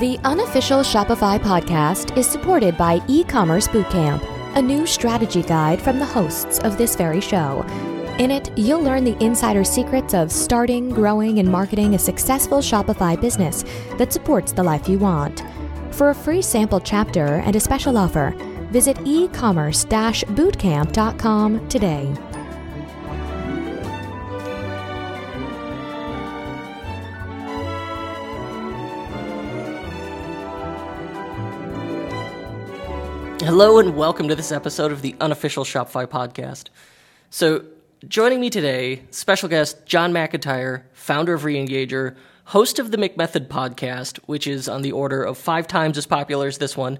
The unofficial Shopify podcast is supported by e-commerce bootcamp, a new strategy guide from the hosts of this very show. In it, you'll learn the insider secrets of starting, growing, and marketing a successful Shopify business that supports the life you want. For a free sample chapter and a special offer, visit ecommerce-bootcamp.com today. Hello and welcome to this episode of the unofficial Shopify podcast. So, joining me today, special guest John McIntyre, founder of ReEngager, host of the McMethod podcast, which is on the order of five times as popular as this one.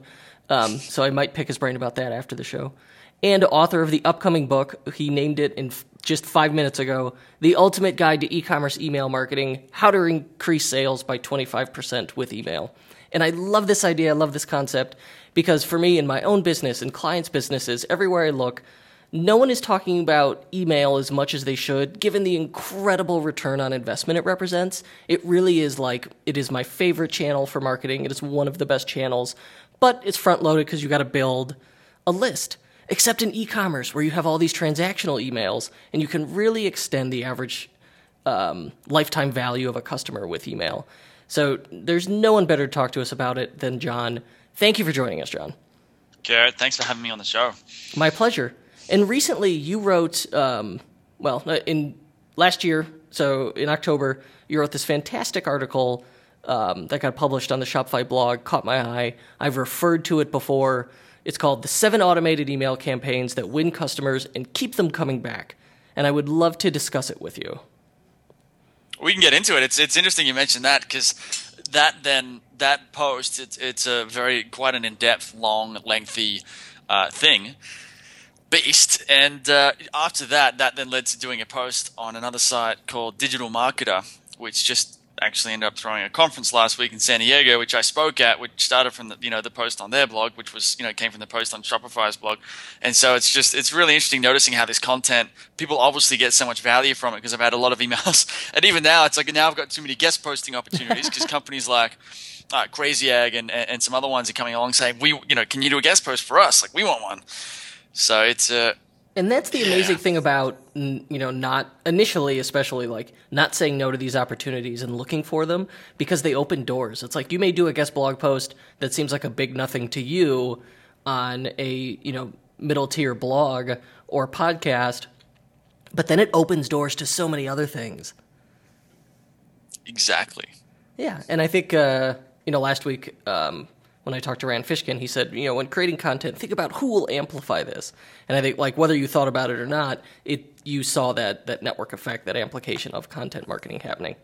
Um, so I might pick his brain about that after the show. And author of the upcoming book, he named it in just five minutes ago, The Ultimate Guide to E-commerce Email Marketing: How to Increase Sales by 25% with Email. And I love this idea, I love this concept, because for me, in my own business and clients' businesses, everywhere I look, no one is talking about email as much as they should, given the incredible return on investment it represents. It really is like, it is my favorite channel for marketing. It is one of the best channels, but it's front loaded because you got to build a list. Except in e commerce, where you have all these transactional emails, and you can really extend the average um, lifetime value of a customer with email. So there's no one better to talk to us about it than John. Thank you for joining us, John. Garrett, thanks for having me on the show. My pleasure. And recently, you wrote, um, well, in last year, so in October, you wrote this fantastic article um, that got published on the Shopify blog, caught my eye. I've referred to it before. It's called The Seven Automated Email Campaigns That Win Customers and Keep Them Coming Back. And I would love to discuss it with you. We can get into it. It's, it's interesting you mentioned that because that then, that post, it's, it's a very, quite an in depth, long, lengthy uh, thing beast. And uh, after that, that then led to doing a post on another site called Digital Marketer, which just actually ended up throwing a conference last week in San Diego, which I spoke at, which started from the you know the post on their blog, which was you know came from the post on Shopify's blog, and so it's just it's really interesting noticing how this content people obviously get so much value from it because I've had a lot of emails, and even now it's like now I've got too many guest posting opportunities because companies like. Uh, Crazy Egg and, and some other ones are coming along saying, "We, you know, can you do a guest post for us? Like, we want one." So it's a. And that's the amazing thing about you know not initially especially like not saying no to these opportunities and looking for them because they open doors. It's like you may do a guest blog post that seems like a big nothing to you on a, you know, middle tier blog or podcast, but then it opens doors to so many other things. Exactly. Yeah, and I think uh, you know last week um, when I talked to Rand Fishkin, he said, you know, when creating content, think about who will amplify this. And I think, like, whether you thought about it or not, it you saw that that network effect, that amplification of content marketing happening,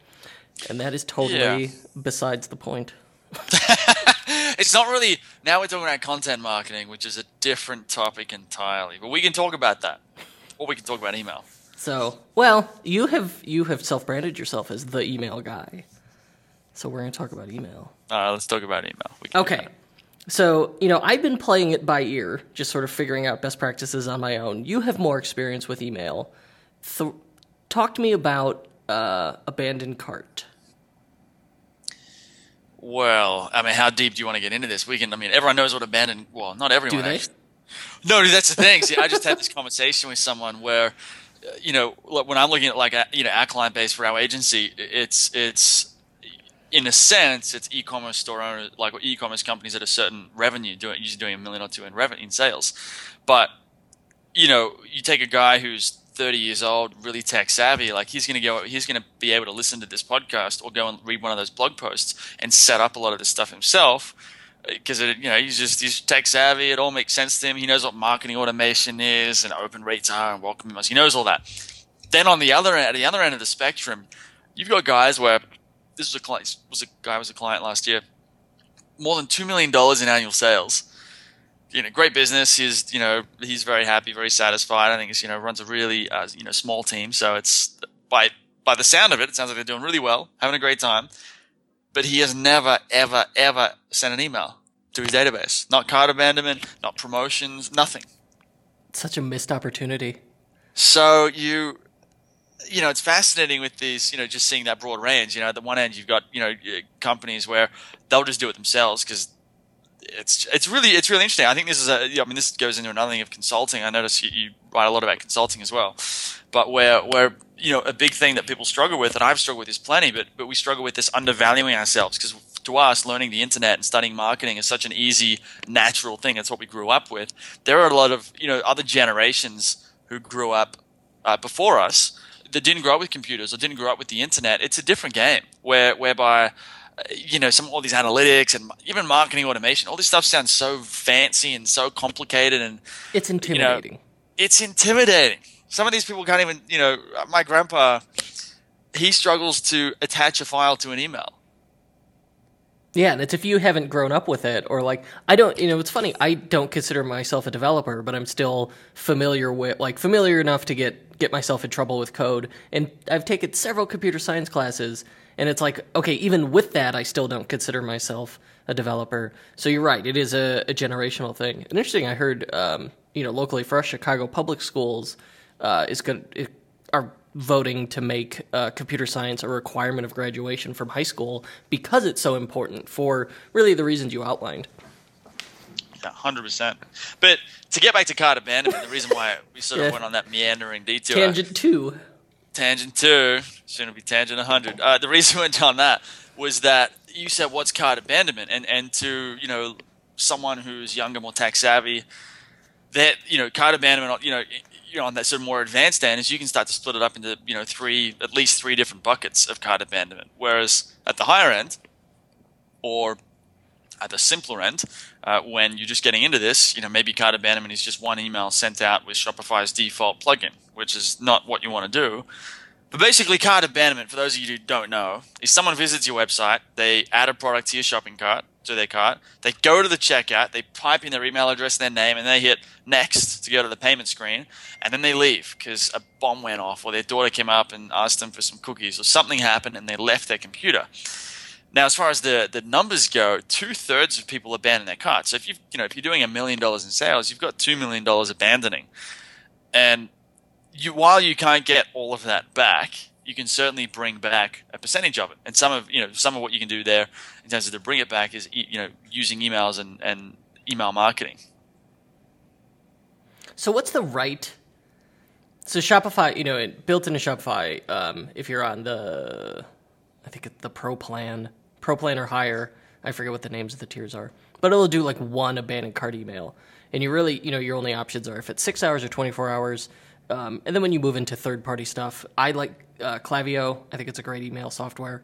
and that is totally yeah. besides the point. it's not really. Now we're talking about content marketing, which is a different topic entirely. But we can talk about that, or we can talk about email. So, well, you have you have self branded yourself as the email guy. So we're going to talk about email. Uh, let's talk about email. Okay. So, you know, I've been playing it by ear, just sort of figuring out best practices on my own. You have more experience with email. Th- talk to me about uh, abandoned cart. Well, I mean, how deep do you want to get into this? We can. I mean, everyone knows what abandoned. Well, not everyone. Do they? Actually. No, that's the thing. See, I just had this conversation with someone where, uh, you know, when I'm looking at like you know our client base for our agency, it's it's in a sense, it's e-commerce store owners, like e-commerce companies at a certain revenue, doing usually doing a million or two in revenue in sales. But you know, you take a guy who's 30 years old, really tech savvy, like he's going to go, he's going to be able to listen to this podcast or go and read one of those blog posts and set up a lot of this stuff himself eh, because you know he's just he's tech savvy. It all makes sense to him. He knows what marketing automation is and open rates are and welcome emails. He knows all that. Then on the other end, at the other end of the spectrum, you've got guys where this was a client, was a guy was a client last year, more than two million dollars in annual sales. You know, great business. He's you know he's very happy, very satisfied. I think he's you know runs a really uh, you know small team, so it's by by the sound of it, it sounds like they're doing really well, having a great time. But he has never, ever, ever sent an email to his database. Not cart abandonment, not promotions, nothing. Such a missed opportunity. So you you know, it's fascinating with these, you know, just seeing that broad range. You know, at the one end, you've got, you know, companies where they'll just do it themselves because it's it's really it's really interesting. I think this is a I mean this goes into another thing of consulting. I notice you, you write a lot about consulting as well, but where where you know a big thing that people struggle with, and I've struggled with this plenty, but but we struggle with this undervaluing ourselves because to us, learning the internet and studying marketing is such an easy, natural thing. It's what we grew up with. There are a lot of you know other generations who grew up uh, before us that didn't grow up with computers or didn't grow up with the internet. It's a different game where whereby uh, you know, some all these analytics and even marketing automation, all this stuff sounds so fancy and so complicated and it's intimidating. You know, it's intimidating. Some of these people can't even, you know, my grandpa, he struggles to attach a file to an email. Yeah, and it's if you haven't grown up with it, or like I don't, you know, it's funny. I don't consider myself a developer, but I'm still familiar with, like, familiar enough to get get myself in trouble with code. And I've taken several computer science classes, and it's like, okay, even with that, I still don't consider myself a developer. So you're right; it is a, a generational thing. And interesting, I heard, um, you know, locally for us, Chicago public schools uh, is are voting to make uh, computer science a requirement of graduation from high school because it's so important for really the reasons you outlined. Yeah, hundred percent. But to get back to cart abandonment, the reason why we sort of yeah. went on that meandering detour. Tangent two. Tangent two. To be tangent hundred. Uh, the reason we went on that was that you said, "What's cart abandonment?" and and to you know someone who's younger, more tech savvy, that you know cart abandonment, you know you know on that sort of more advanced end is you can start to split it up into you know three at least three different buckets of cart abandonment. Whereas at the higher end, or at the simpler end, uh, when you're just getting into this, you know maybe cart abandonment is just one email sent out with Shopify's default plugin, which is not what you want to do. But basically, cart abandonment, for those of you who don't know, is someone visits your website, they add a product to your shopping cart, to their cart. They go to the checkout, they pipe in their email address and their name, and they hit next to go to the payment screen, and then they leave because a bomb went off, or their daughter came up and asked them for some cookies, or something happened, and they left their computer. Now, as far as the, the numbers go, two thirds of people abandon their cart. So if you you know if you're doing a million dollars in sales, you've got two million dollars abandoning, and you while you can't get all of that back, you can certainly bring back a percentage of it. And some of you know some of what you can do there in terms of to bring it back is you know using emails and, and email marketing. So what's the right? So Shopify, you know, built into Shopify, um, if you're on the, I think it's the Pro plan, Pro plan or higher, I forget what the names of the tiers are, but it'll do like one abandoned cart email, and you really, you know, your only options are if it's six hours or 24 hours. Um, and then when you move into third party stuff, I like uh, Klaviyo. I think it's a great email software.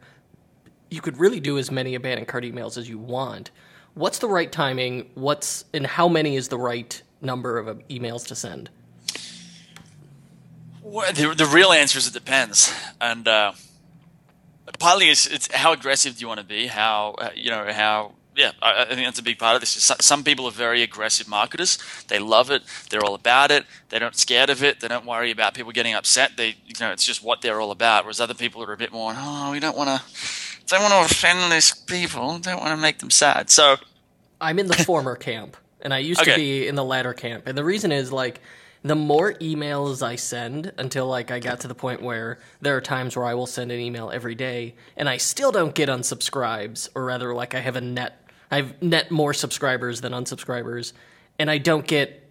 You could really do as many abandoned cart emails as you want. What's the right timing? What's and how many is the right number of uh, emails to send? Well, the, the real answer is it depends, and uh, partly it's, it's how aggressive do you want to be? How uh, you know how yeah, I, I, think that's a big part of this. Some people are very aggressive marketers. They love it. They're all about it. They're not scared of it. They don't worry about people getting upset. They, you know, it's just what they're all about. Whereas other people are a bit more, oh, we don't want to, don't want to offend these people. Don't want to make them sad. So, I'm in the former camp, and I used okay. to be in the latter camp. And the reason is like the more emails I send until like I got to the point where there are times where I will send an email every day and I still don't get unsubscribes or rather like I have a net I have net more subscribers than unsubscribers, and I don't get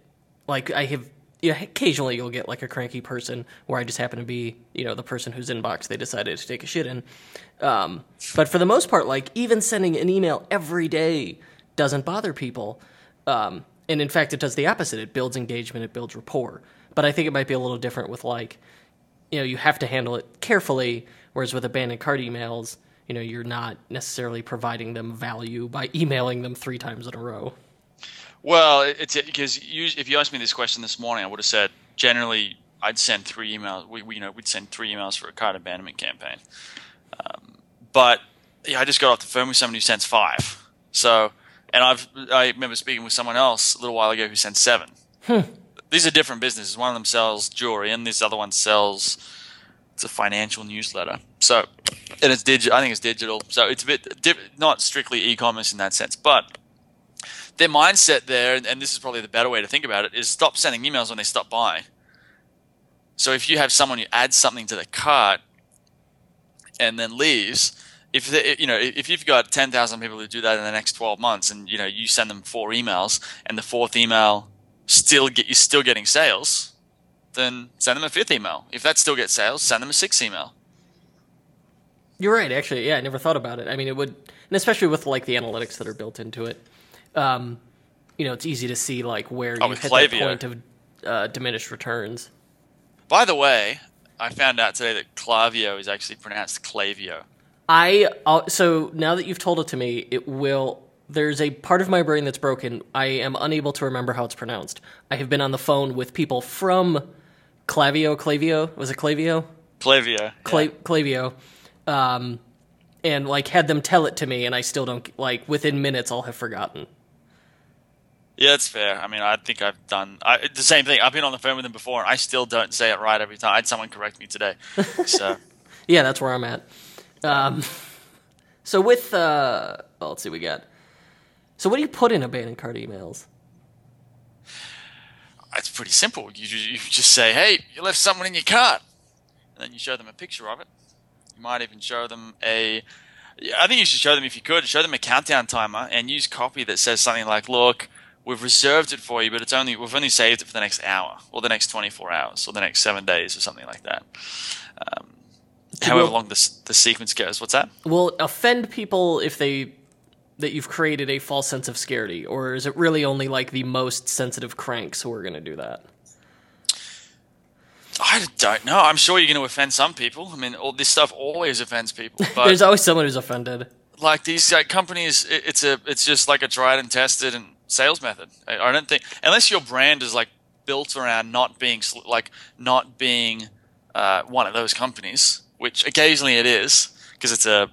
like I have. You know, occasionally, you'll get like a cranky person where I just happen to be, you know, the person whose inbox they decided to take a shit in. Um, but for the most part, like even sending an email every day doesn't bother people. Um, and in fact, it does the opposite. It builds engagement. It builds rapport. But I think it might be a little different with like, you know, you have to handle it carefully. Whereas with abandoned cart emails, you know you're not necessarily providing them value by emailing them three times in a row. Well, it's because if you asked me this question this morning, I would have said generally I'd send three emails. We, we you know we'd send three emails for a cart abandonment campaign, um, but yeah, I just got off the phone with someone who sends five. So, and I've I remember speaking with someone else a little while ago who sent seven. Hmm. These are different businesses. One of them sells jewelry, and this other one sells it's a financial newsletter. So, and it's digital. I think it's digital. So it's a bit not strictly e-commerce in that sense, but their mindset there, and this is probably the better way to think about it, is stop sending emails when they stop buying. So if you have someone who adds something to the cart and then leaves, if they, you know if you've got 10,000 people who do that in the next 12 months and you know you send them four emails and the fourth email still get you're still getting sales, then send them a fifth email. If that still gets sales, send them a sixth email. You're right, actually. Yeah, I never thought about it. I mean, it would, and especially with like the analytics that are built into it. Um, you know, it's easy to see like where Oh, you hit that point of uh, diminished returns. By the way, I found out today that Clavio is actually pronounced Clavio. I uh, so now that you've told it to me, it will. There's a part of my brain that's broken. I am unable to remember how it's pronounced. I have been on the phone with people from Clavio, Clavio, was it Clavio? Clavio. Cla- yeah. Clavio, um, and like had them tell it to me, and I still don't like within minutes I'll have forgotten. Yeah, it's fair. I mean, I think I've done I, the same thing. I've been on the phone with them before, and I still don't say it right every time. I had someone correct me today. So, Yeah, that's where I'm at. Um, so with uh, well, let's see, what we got. So what do you put in abandoned cart emails? It's pretty simple. You, you just say, "Hey, you left someone in your cart," and then you show them a picture of it. You might even show them a. I think you should show them if you could show them a countdown timer and use copy that says something like, "Look, we've reserved it for you, but it's only we've only saved it for the next hour or the next 24 hours or the next seven days or something like that." Um, however will- long the the sequence goes. What's that? Will offend people if they that you've created a false sense of scarcity, or is it really only like the most sensitive cranks who are going to do that? I don't know. I'm sure you're going to offend some people. I mean, all this stuff always offends people. But There's always someone who's offended. like these like, companies, it, it's a it's just like a tried and tested and sales method. I, I don't think unless your brand is like built around not being like not being uh, one of those companies, which occasionally it is because it's a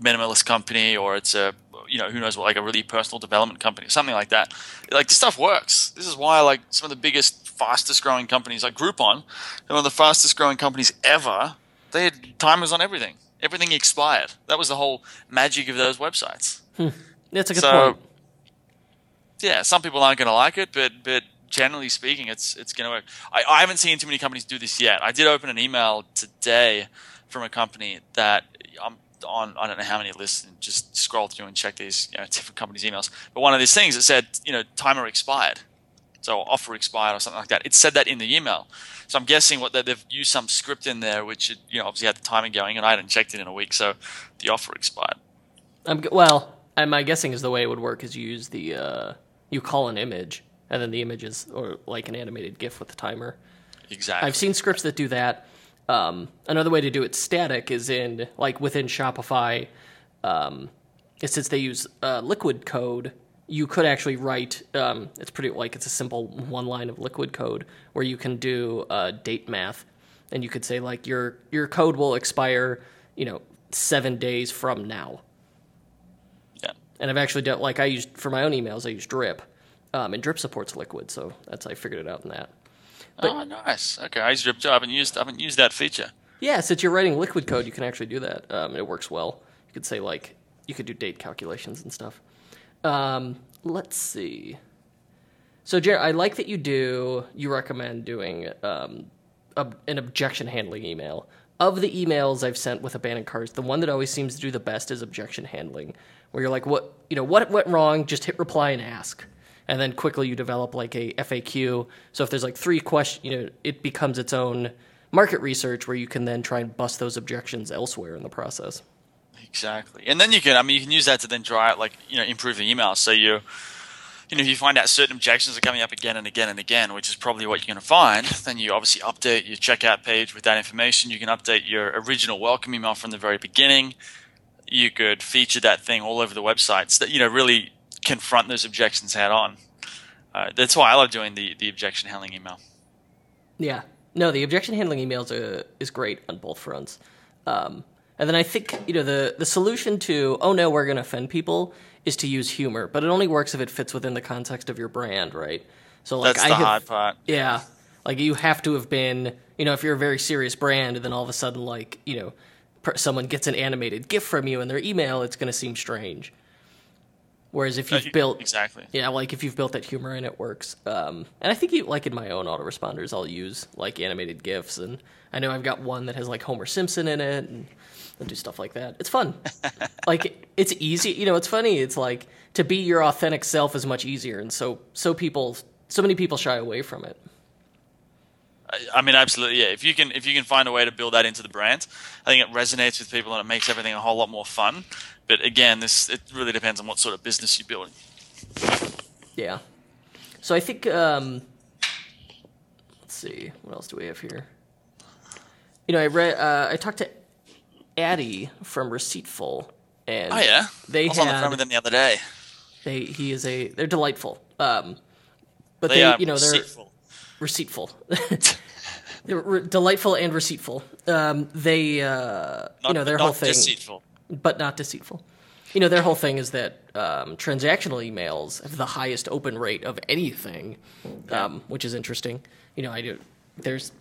minimalist company or it's a you know who knows what like a really personal development company or something like that. Like this stuff works. This is why like some of the biggest, fastest growing companies like Groupon, one of the fastest growing companies ever, they had timers on everything. Everything expired. That was the whole magic of those websites. Hmm. That's a good So- point. Yeah, some people aren't going to like it, but but generally speaking, it's it's going to work. I, I haven't seen too many companies do this yet. I did open an email today from a company that I'm on. I don't know how many lists, and just scroll through and check these you know, different companies' emails. But one of these things it said you know timer expired, so offer expired or something like that. It said that in the email. So I'm guessing what that they've used some script in there, which you know obviously had the timing going, and I hadn't checked it in a week, so the offer expired. I'm well. i my guessing is the way it would work is you use the uh, you call an image, and then the image is or like an animated GIF with the timer. Exactly. I've seen scripts that do that. Um, another way to do it static is in like within Shopify. Um, since they use uh, Liquid code, you could actually write. Um, it's pretty like it's a simple one line of Liquid code where you can do uh, date math, and you could say like your your code will expire, you know, seven days from now. yeah. And I've actually done like I used for my own emails. I use Drip, um, and Drip supports Liquid, so that's I figured it out in that. Oh, nice. Okay, I used Drip too. I haven't used I haven't used that feature. Yeah, since you're writing liquid code, you can actually do that. Um, it works well. You could say like you could do date calculations and stuff. Um, let's see. So, Jared, I like that you do. You recommend doing um, a, an objection handling email. Of the emails I've sent with abandoned carts, the one that always seems to do the best is objection handling, where you're like, "What you know? What went wrong? Just hit reply and ask." And then quickly you develop like a FAQ. So if there's like three questions, you know, it becomes its own market research where you can then try and bust those objections elsewhere in the process. Exactly, and then you can. I mean, you can use that to then try like you know, improve the email. So you, you know, if you find out certain objections are coming up again and again and again, which is probably what you're going to find, then you obviously update your checkout page with that information. You can update your original welcome email from the very beginning. You could feature that thing all over the website so that you know really confront those objections head on. Uh, that's why I love doing the the objection handling email. Yeah. No, the objection handling emails are, is great on both fronts. Um, and then I think you know the the solution to oh no we're going to offend people is to use humor, but it only works if it fits within the context of your brand, right? So like That's I the have, hard part. Yeah. Like you have to have been, you know, if you're a very serious brand and then all of a sudden like, you know, someone gets an animated GIF from you in their email, it's going to seem strange. Whereas if Uh, you've you- built exactly. Yeah, like if you've built that humor and it works. Um, and I think you, like in my own autoresponders, I'll use like animated GIFs, and I know I've got one that has like Homer Simpson in it, and I'll do stuff like that. It's fun. like it's easy. You know, it's funny. It's like to be your authentic self is much easier, and so so people, so many people shy away from it. I mean, absolutely, yeah. If you can, if you can find a way to build that into the brand, I think it resonates with people and it makes everything a whole lot more fun. But again, this it really depends on what sort of business you're building. Yeah. So I think um let's see, what else do we have here? You know, I read uh I talked to Addy from Receiptful and Oh yeah, they I was on the had- phone with them the other day. they he is a they're delightful. Um but They, they, you know, they're. Receiptful. re- delightful and receiptful. Um they uh Not, you know, their whole thing deceitful. but not deceitful. You know, their whole thing is that um, transactional emails have the highest open rate of anything, um, which is interesting. You know, I do. There's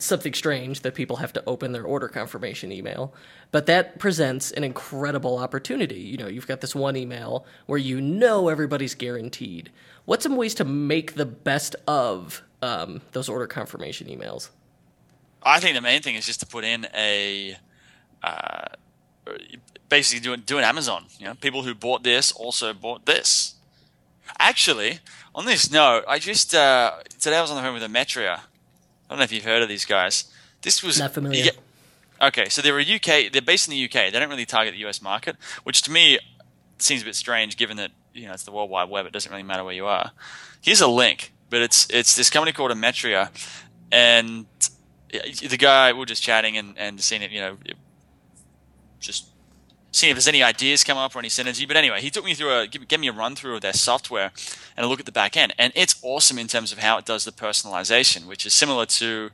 something strange that people have to open their order confirmation email, but that presents an incredible opportunity. You know, you've got this one email where you know everybody's guaranteed. What's some ways to make the best of um, those order confirmation emails? I think the main thing is just to put in a uh, basically doing doing Amazon. You know, people who bought this also bought this. Actually, on this note, I just uh, today I was on the phone with Ometria. I don't know if you've heard of these guys. This was Not familiar. get- okay, so they're a UK. They're based in the UK. They don't really target the US market, which to me seems a bit strange, given that you know it's the World Wide Web. It doesn't really matter where you are. Here's a link, but it's it's this company called Ometria, and the guy we were just chatting and and seeing it, you know, just seeing if there's any ideas come up or any synergy. But anyway, he took me through a gave me a run through of their software and a look at the back end, and it's awesome in terms of how it does the personalization, which is similar to.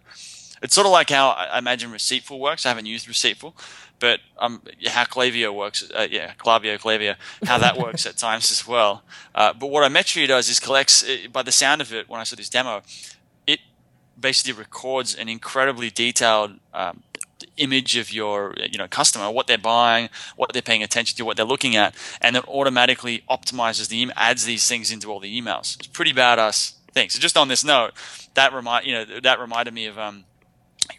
It's sort of like how I imagine Receiptful works. I haven't used Receiptful, but um, how Klaviyo works. Uh, yeah, Klaviyo, Klaviyo, how that works at times as well. Uh, but what Ometria does is collects, uh, by the sound of it, when I saw this demo, it basically records an incredibly detailed um, image of your you know customer, what they're buying, what they're paying attention to, what they're looking at, and then automatically optimizes the email, adds these things into all the emails. It's pretty badass thing. So just on this note, that remind you know that reminded me of um,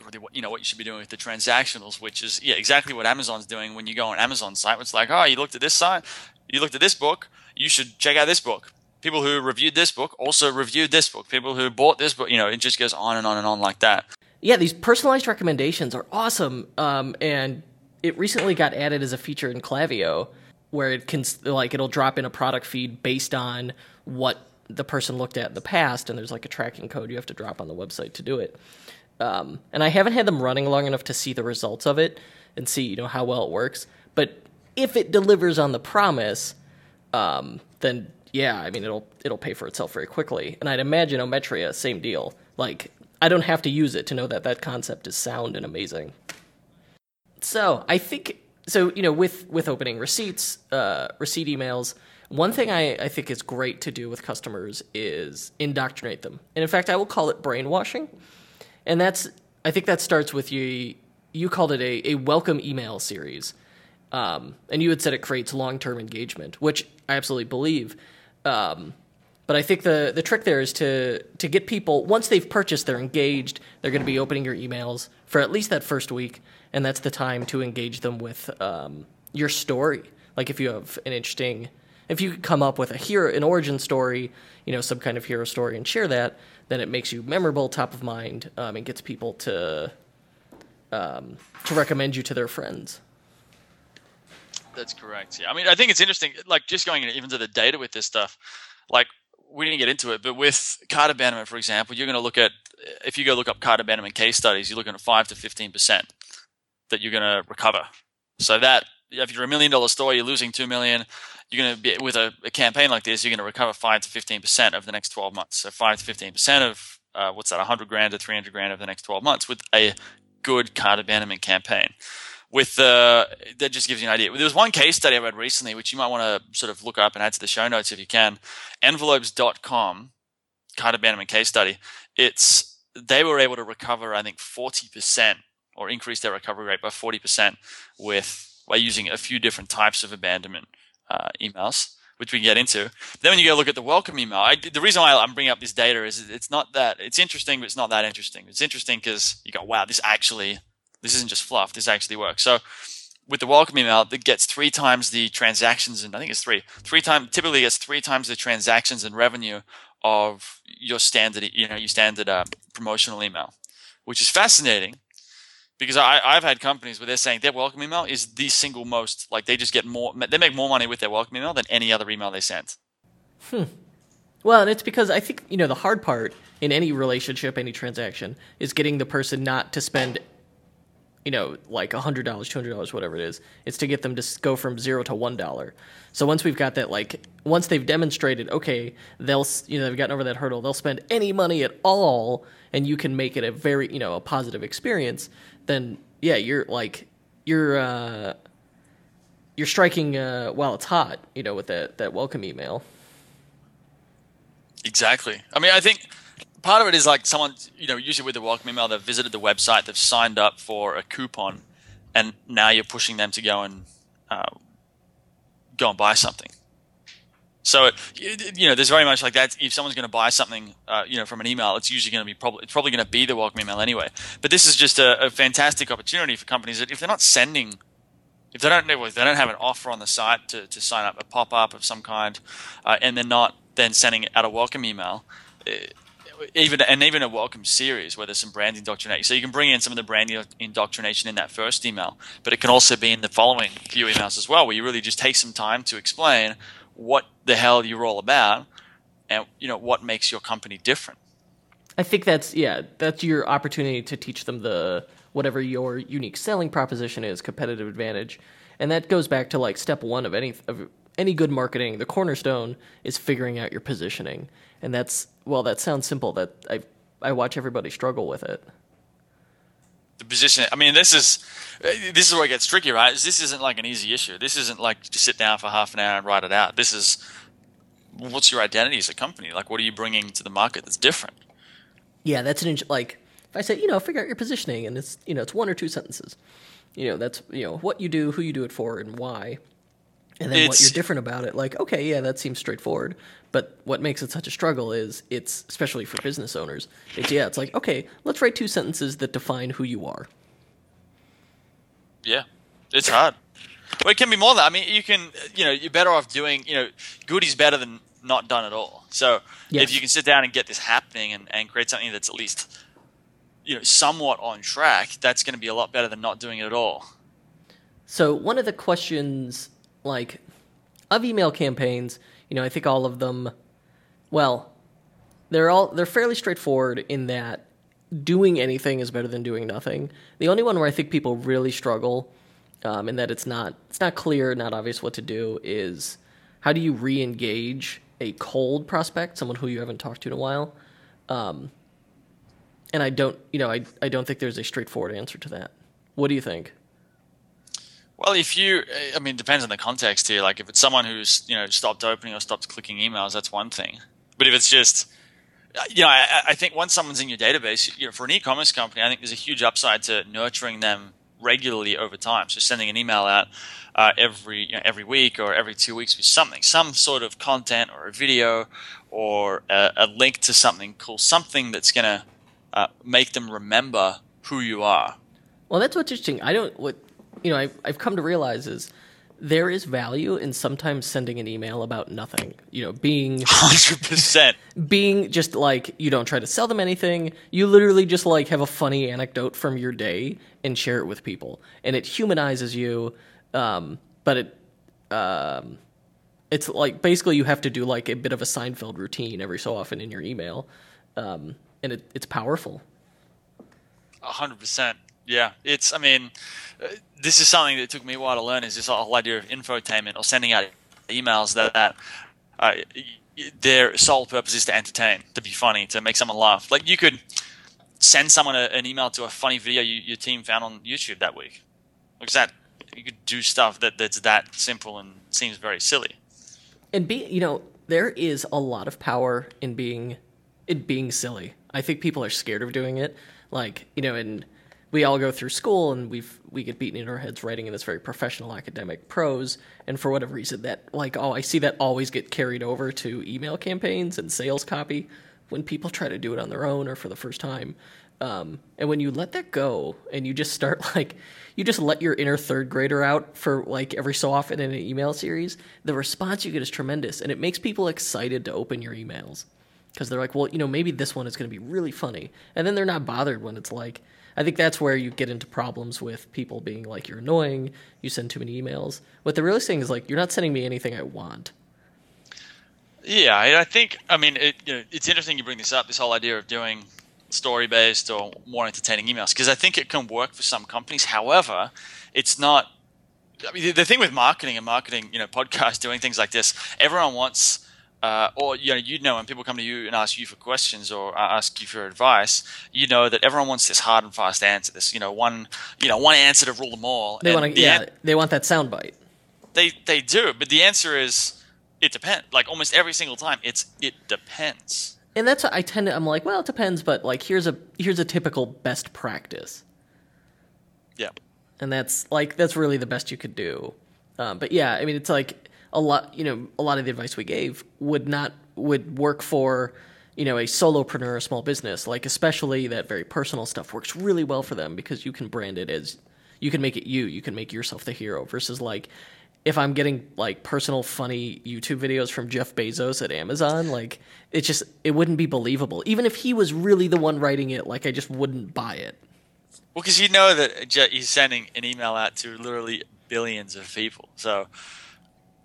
really what you know what you should be doing with the transactionals, which is yeah exactly what Amazon's doing when you go on Amazon site. It's like oh you looked at this site, you looked at this book, you should check out this book. People who reviewed this book also reviewed this book. People who bought this book, you know, it just goes on and on and on like that. Yeah, these personalized recommendations are awesome. Um, and it recently got added as a feature in Klaviyo, where it can like it'll drop in a product feed based on what the person looked at in the past, and there's like a tracking code you have to drop on the website to do it. Um, and I haven't had them running long enough to see the results of it and see you know how well it works. But if it delivers on the promise, um, then yeah, I mean it'll it'll pay for itself very quickly. And I'd imagine Ometria, same deal. Like I don't have to use it to know that that concept is sound and amazing. So I think so. You know, with with opening receipts, uh, receipt emails. One thing I, I think is great to do with customers is indoctrinate them. And in fact, I will call it brainwashing. And that's I think that starts with you. You called it a, a welcome email series. Um, and you had said it creates long term engagement, which I absolutely believe. Um, but I think the the trick there is to to get people once they've purchased, they're engaged. They're going to be opening your emails for at least that first week, and that's the time to engage them with um, your story. Like if you have an interesting, if you come up with a hero, an origin story, you know, some kind of hero story, and share that, then it makes you memorable, top of mind, um, and gets people to um, to recommend you to their friends. That's correct. Yeah, I mean, I think it's interesting. Like just going even to the data with this stuff, like we didn't get into it, but with cart abandonment, for example, you're going to look at if you go look up cart abandonment case studies, you're looking at five to fifteen percent that you're going to recover. So that if you're a million dollar store, you're losing two million. You're going to be with a, a campaign like this, you're going to recover five to fifteen percent over the next twelve months. So five to fifteen percent of uh, what's that, hundred grand to three hundred grand over the next twelve months with a good cart abandonment campaign with uh, that just gives you an idea. There was one case study I read recently, which you might want to sort of look up and add to the show notes if you can. Envelopes.com cart abandonment case study. It's they were able to recover, I think, forty percent or increase their recovery rate by forty percent with by using a few different types of abandonment uh, emails. which we can get into. Then when you go look at the welcome email, I, the reason why I'm bringing up this data is it's not that it's interesting, but it's not that interesting. It's interesting because you go, wow, this actually, this isn't just fluff. This actually works. So with the welcome email, it gets three times the transactions, and I think it's three, three times typically gets three times the transactions and revenue of your standard, you know, your standard uh, promotional email, which is fascinating because I, I've had companies where they're saying their welcome email is the single most like they just get more they make more money with their welcome email than any other email they send. Hmm. Well, and it's because I think you know the hard part in any relationship, any transaction, is getting the person not to spend, you know, like hundred dollars, two hundred dollars, whatever it is. It's to get them to go from zero to one dollar. So once we've got that, like once they've demonstrated, okay, they'll you know they've gotten over that hurdle, they'll spend any money at all, and you can make it a very you know a positive experience then yeah, you're like you're uh, you're striking uh, while it's hot, you know, with that that welcome email. Exactly. I mean, I think part of it is like someone, you know, usually with the welcome email, they've visited the website, they've signed up for a coupon, and now you're pushing them to go and uh, go and buy something. So it, you know, there's very much like that. If someone's going to buy something, uh, you know, from an email, it's usually going to be probably it's probably going to be the welcome email anyway. But this is just a, a fantastic opportunity for companies that if they're not sending, if they don't if they don't have an offer on the site to, to sign up a pop up of some kind, uh, and they're not then sending out a welcome email. Uh, even and even a welcome series where there's some brand indoctrination. So you can bring in some of the brand indoctrination in that first email, but it can also be in the following few emails as well, where you really just take some time to explain what the hell you're all about and you know what makes your company different i think that's yeah that's your opportunity to teach them the whatever your unique selling proposition is competitive advantage and that goes back to like step one of any of any good marketing the cornerstone is figuring out your positioning and that's well that sounds simple that i i watch everybody struggle with it the position. I mean, this is this is where it gets tricky, right? This isn't like an easy issue. This isn't like to sit down for half an hour and write it out. This is what's your identity as a company? Like, what are you bringing to the market that's different? Yeah, that's an like if I say you know figure out your positioning and it's you know it's one or two sentences. You know that's you know what you do, who you do it for, and why. And then it's, what you're different about it, like okay, yeah, that seems straightforward. But what makes it such a struggle is it's especially for business owners. It's yeah, it's like okay, let's write two sentences that define who you are. Yeah, it's hard. Well, it can be more than that. I mean, you can, you know, you're better off doing, you know, good is better than not done at all. So yes. if you can sit down and get this happening and, and create something that's at least, you know, somewhat on track, that's going to be a lot better than not doing it at all. So one of the questions, like, of email campaigns you know, I think all of them, well, they're all they're fairly straightforward in that doing anything is better than doing nothing. The only one where I think people really struggle, um, and that it's not it's not clear, not obvious what to do, is how do you re-engage a cold prospect, someone who you haven't talked to in a while. Um, and I don't, you know, I I don't think there's a straightforward answer to that. What do you think? Well, if you, I mean, it depends on the context here. Like, if it's someone who's, you know, stopped opening or stopped clicking emails, that's one thing. But if it's just, you know, I, I think once someone's in your database, you know, for an e-commerce company, I think there's a huge upside to nurturing them regularly over time. So sending an email out uh, every you know, every week or every two weeks with something, some sort of content or a video or a, a link to something cool, something that's going to uh, make them remember who you are. Well, that's what's interesting. I don't what you know I've, I've come to realize is there is value in sometimes sending an email about nothing. You know, being 100%. Being just like, you don't try to sell them anything. You literally just like have a funny anecdote from your day and share it with people. And it humanizes you. Um, but it, um, it's like basically you have to do like a bit of a Seinfeld routine every so often in your email. Um, and it, it's powerful. 100%. Yeah. It's, I mean, this is something that took me a while to learn is this whole idea of infotainment or sending out emails that, that uh, their sole purpose is to entertain, to be funny, to make someone laugh. Like you could send someone a, an email to a funny video you, your team found on YouTube that week. Like that, you could do stuff that, that's that simple and seems very silly. And be, you know, there is a lot of power in being, in being silly. I think people are scared of doing it. Like, you know, and we all go through school and we've we get beaten in our heads writing in this very professional academic prose. And for whatever reason that like oh i see that always get carried over to email campaigns and sales copy when people try to do it on their own or for the first time. Um, and when you let that go and you just start like you just let your inner third grader out for like every so often in an email series the response you get is tremendous. And it makes people excited to open your emails because they're like well you know maybe this one is going to be really funny. And then they're not bothered when it's like I think that's where you get into problems with people being like, you're annoying, you send too many emails. What they're really saying is like, you're not sending me anything I want. Yeah, I think, I mean, it, you know, it's interesting you bring this up, this whole idea of doing story based or more entertaining emails, because I think it can work for some companies. However, it's not. I mean, the thing with marketing and marketing, you know, podcasts, doing things like this, everyone wants uh, or you know, you know, when people come to you and ask you for questions or ask you for advice, you know that everyone wants this hard and fast answer. This, you know, one, you know, one answer to rule them all. They want to, the yeah, an- they want that soundbite. They they do, but the answer is it depends. Like almost every single time, it's it depends. And that's I tend to. I'm like, well, it depends, but like here's a here's a typical best practice. Yeah. And that's like that's really the best you could do. Um, but yeah, I mean, it's like a lot, you know, a lot of the advice we gave would not would work for you know a solopreneur, a small business. Like especially that very personal stuff works really well for them because you can brand it as you can make it you. You can make yourself the hero versus like if I'm getting like personal funny YouTube videos from Jeff Bezos at Amazon, like it just it wouldn't be believable. Even if he was really the one writing it, like I just wouldn't buy it. Well, because you know that he's sending an email out to literally billions of people, so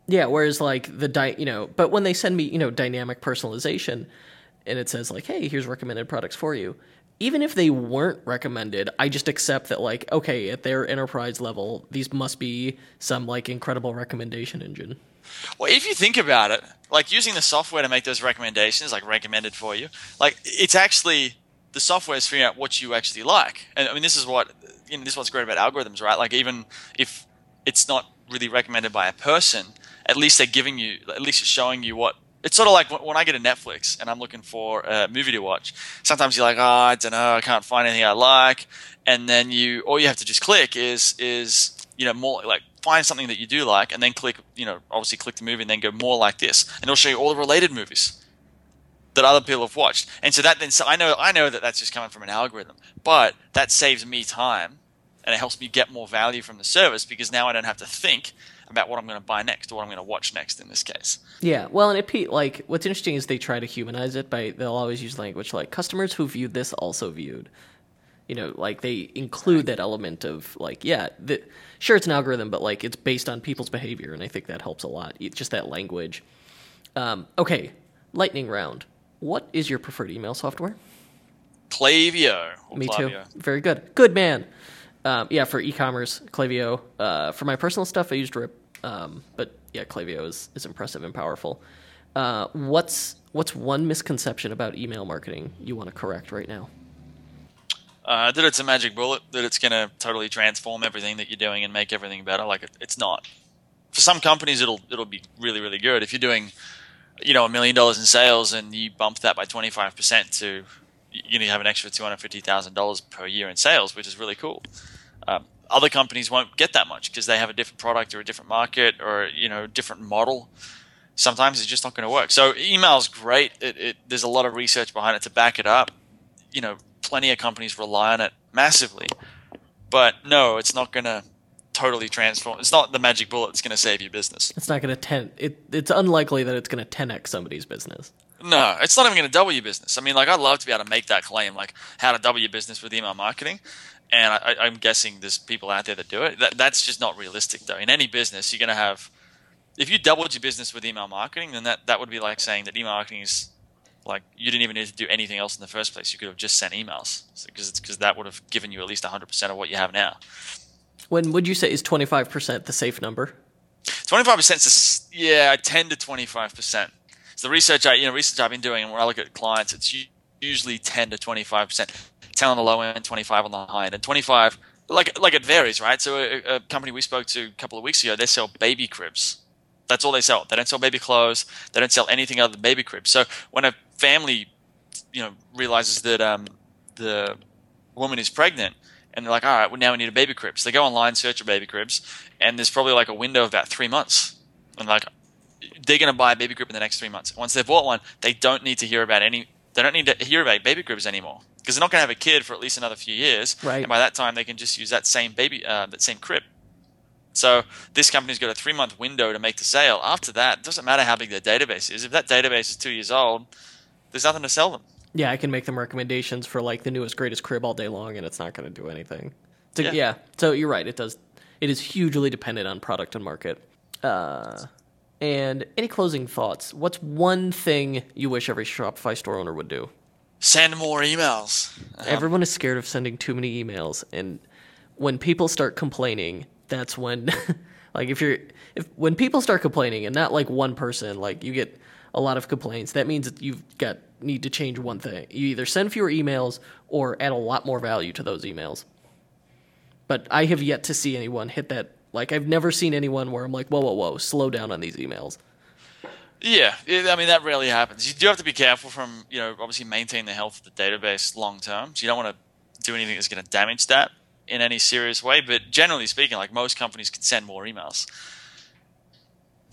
yeah, whereas like the di- you know, but when they send me, you know, dynamic personalization and it says like, "Hey, here's recommended products for you." Even if they weren't recommended, I just accept that like, okay, at their enterprise level, these must be some like incredible recommendation engine. Well, if you think about it, like using the software to make those recommendations, like recommended for you, like it's actually the software is figuring out what you actually like. And I mean, this is what you know, this is what's great about algorithms, right? Like even if it's not really recommended by a person, at least they're giving you, at least it's showing you what. It's sort of like when I get a Netflix and I'm looking for a movie to watch. Sometimes you're like, oh, I don't know, I can't find anything I like, and then you, all you have to just click is is you know more like find something that you do like, and then click, you know, obviously click the movie, and then go more like this, and it'll show you all the related movies that other people have watched. And so that then, so I know, I know that that's just coming from an algorithm, but that saves me time, and it helps me get more value from the service because now I don't have to think about what I'm going to buy next or what I'm going to watch next in this case. Yeah, well, and it like what's interesting is they try to humanize it by they'll always use language like customers who viewed this also viewed. You know, like they include that element of like, yeah, the, sure it's an algorithm, but like it's based on people's behavior, and I think that helps a lot. It's just that language. Um, okay, lightning round. What is your preferred email software? Klaviyo. Me too. Very good. Good man. Um, yeah, for e-commerce, Klaviyo. Uh, for my personal stuff, I used Drip, um, but yeah, Klaviyo is, is impressive and powerful. Uh, what's what's one misconception about email marketing you want to correct right now? Uh, that it's a magic bullet, that it's going to totally transform everything that you're doing and make everything better. Like it, it's not. For some companies, it'll it'll be really really good. If you're doing, you know, a million dollars in sales and you bump that by 25 percent to you know you have an extra two hundred fifty thousand dollars per year in sales, which is really cool. Um, other companies won't get that much because they have a different product or a different market or you know different model. Sometimes it's just not going to work. So email is great. It, it, there's a lot of research behind it to back it up. You know, plenty of companies rely on it massively, but no, it's not going to totally transform. It's not the magic bullet that's going to save your business. It's not going to ten. It, it's unlikely that it's going to 10x somebody's business. No, it's not even going to double your business. I mean, like I'd love to be able to make that claim, like how to double your business with email marketing. And I, am guessing there's people out there that do it. That, that's just not realistic, though. In any business, you're going to have, if you doubled your business with email marketing, then that, that would be like saying that email marketing is like you didn't even need to do anything else in the first place. You could have just sent emails because so, because that would have given you at least 100% of what you have now. When would you say is 25% the safe number? 25% is yeah, 10 to 25%. So the research I you know research I've been doing, and when I look at clients, it's usually ten to twenty five percent. Ten on the low end, twenty five on the high end, and twenty five like like it varies, right? So a, a, company we spoke to a couple of weeks ago, they sell baby cribs. That's all they sell. They don't sell baby clothes. They don't sell anything other than baby cribs. So when a family, you know, realizes that um, the woman is pregnant and they're like, all right, well now we need a baby crib. So they go online, search for baby cribs, and there's probably like a window of about three months, and like they're going to buy a baby crib in the next three months. Once they've bought one, they don't need to hear about any. They don't need to hear about baby cribs anymore because they're not going to have a kid for at least another few years. Right. And by that time, they can just use that same baby, uh, that same crib. So this company's got a three month window to make the sale. After that, it doesn't matter how big their database is. If that database is two years old, there's nothing to sell them. Yeah, I can make them recommendations for like the newest greatest crib all day long, and it's not going to do anything. So, yeah. Yeah. So you're right. It does. It is hugely dependent on product and market. Uh, and any closing thoughts? What's one thing you wish every Shopify store owner would do? Send more emails. Uh-huh. Everyone is scared of sending too many emails, and when people start complaining, that's when, like, if you're if when people start complaining, and not like one person, like you get a lot of complaints, that means that you've got need to change one thing. You either send fewer emails or add a lot more value to those emails. But I have yet to see anyone hit that. Like, I've never seen anyone where I'm like, whoa, whoa, whoa, slow down on these emails. Yeah, I mean that rarely happens. You do have to be careful from you know obviously maintain the health of the database long term. So you don't want to do anything that's going to damage that in any serious way. But generally speaking, like most companies can send more emails,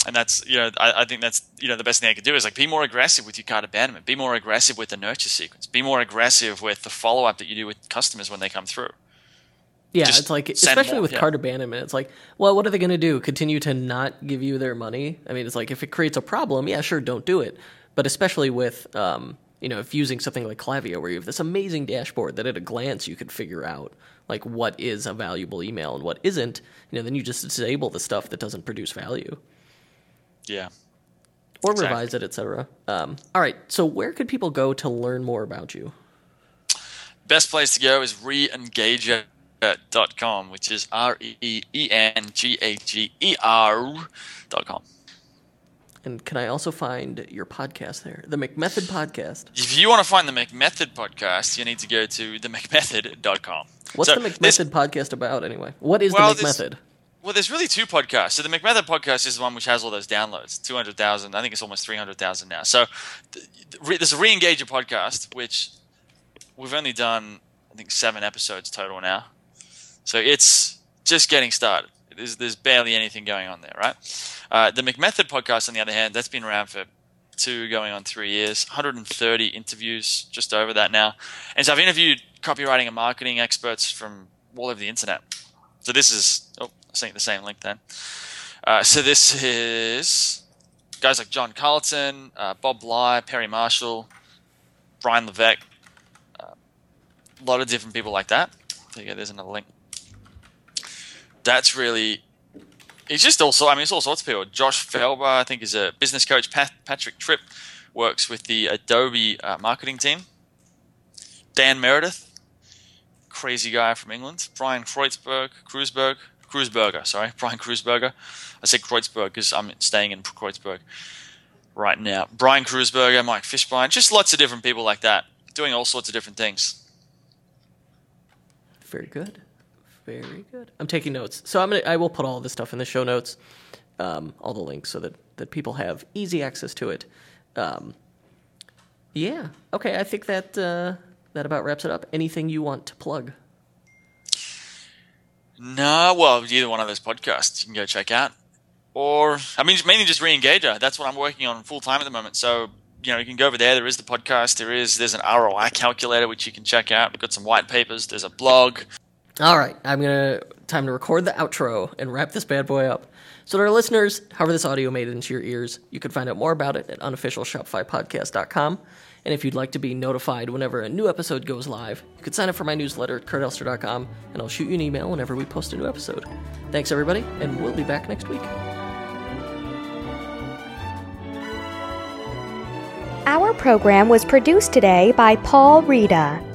and that's you know I, I think that's you know the best thing I could do is like be more aggressive with your cart abandonment, be more aggressive with the nurture sequence, be more aggressive with the follow up that you do with customers when they come through. Yeah, Just it's like, especially more, with yeah. cart abandonment, it's like, well, what are they going to do? Continue to not give you their money? I mean, it's like if it creates a problem, yeah, sure, don't do it. But especially with, um, you know, if using something like Klaviyo, where you have this amazing dashboard that at a glance you could figure out like what is a valuable email and what isn't, you know, then you just disable the stuff that doesn't produce value Yeah. or Exactly. revise it, etc. Um, all right, so where could people go to learn more about you? Best place to go is reengager.com, which is R E E N G A G E R dot com. And can I also find your podcast there, the McMethod Podcast? If you want to find the McMethod podcast, you need to go to themcmethod.com. What's So the this- McMethod podcast about anyway? What is Well, the this- McMethod? Well, there's really two podcasts. So the McMethod podcast is the one which has all those downloads, two hundred thousand. I think it's almost three hundred thousand now. So th- th- re- there's a ReEngager podcast, which we've only done, I think, seven episodes total now. So it's just getting started. There's, there's barely anything going on there, right? Uh, the McMethod podcast, on the other hand, that's been around for two, going on three years, 130 interviews, just over that now. And so I've interviewed copywriting and marketing experts from all over the internet. So this is, oh, I sent the same link then. Uh, so this is guys like John Carlton, uh, Bob Bly, Perry Marshall, Ryan Levesque, uh, a lot of different people like that. There you go, there's another link. That's really, it's just also, I mean, it's all sorts of people. Josh Felber, I think, is a business coach. Pat, Patrick Tripp works with the Adobe uh, marketing team. Dan Meredith, crazy guy from England. Brian Kreutzberg, Kreuzberg, Kreuzberger, sorry, Brian Kreuzberger. I said Kreuzberg because I'm staying in Kreuzberg right now. Brian Kreuzberger, Mike Fishbein, just lots of different people like that, doing all sorts of different things. Very good, very good. I'm taking notes, so I'm gonna. I will put all this stuff in the show notes, um, all the links, so that that people have easy access to it. Um, yeah. Okay. I think that uh, that about wraps it up. Anything you want to plug? No, well, either one of those podcasts you can go check out. Or, I mean, mainly just ReEngager. That's what I'm working on full time at the moment. So, you know, you can go over there. There is the podcast. There is, there's an ROI calculator, which you can check out. We've got some white papers. There's a blog. All right, I'm gonna time to record the outro and wrap this bad boy up. So, to our listeners, however this audio made it into your ears, you can find out more about it at unofficialshopifypodcast.com. And if you'd like to be notified whenever a new episode goes live, you can sign up for my newsletter at kurtelster.com, and I'll shoot you an email whenever we post a new episode. Thanks, everybody, and we'll be back next week. Our program was produced today by Paul Reda.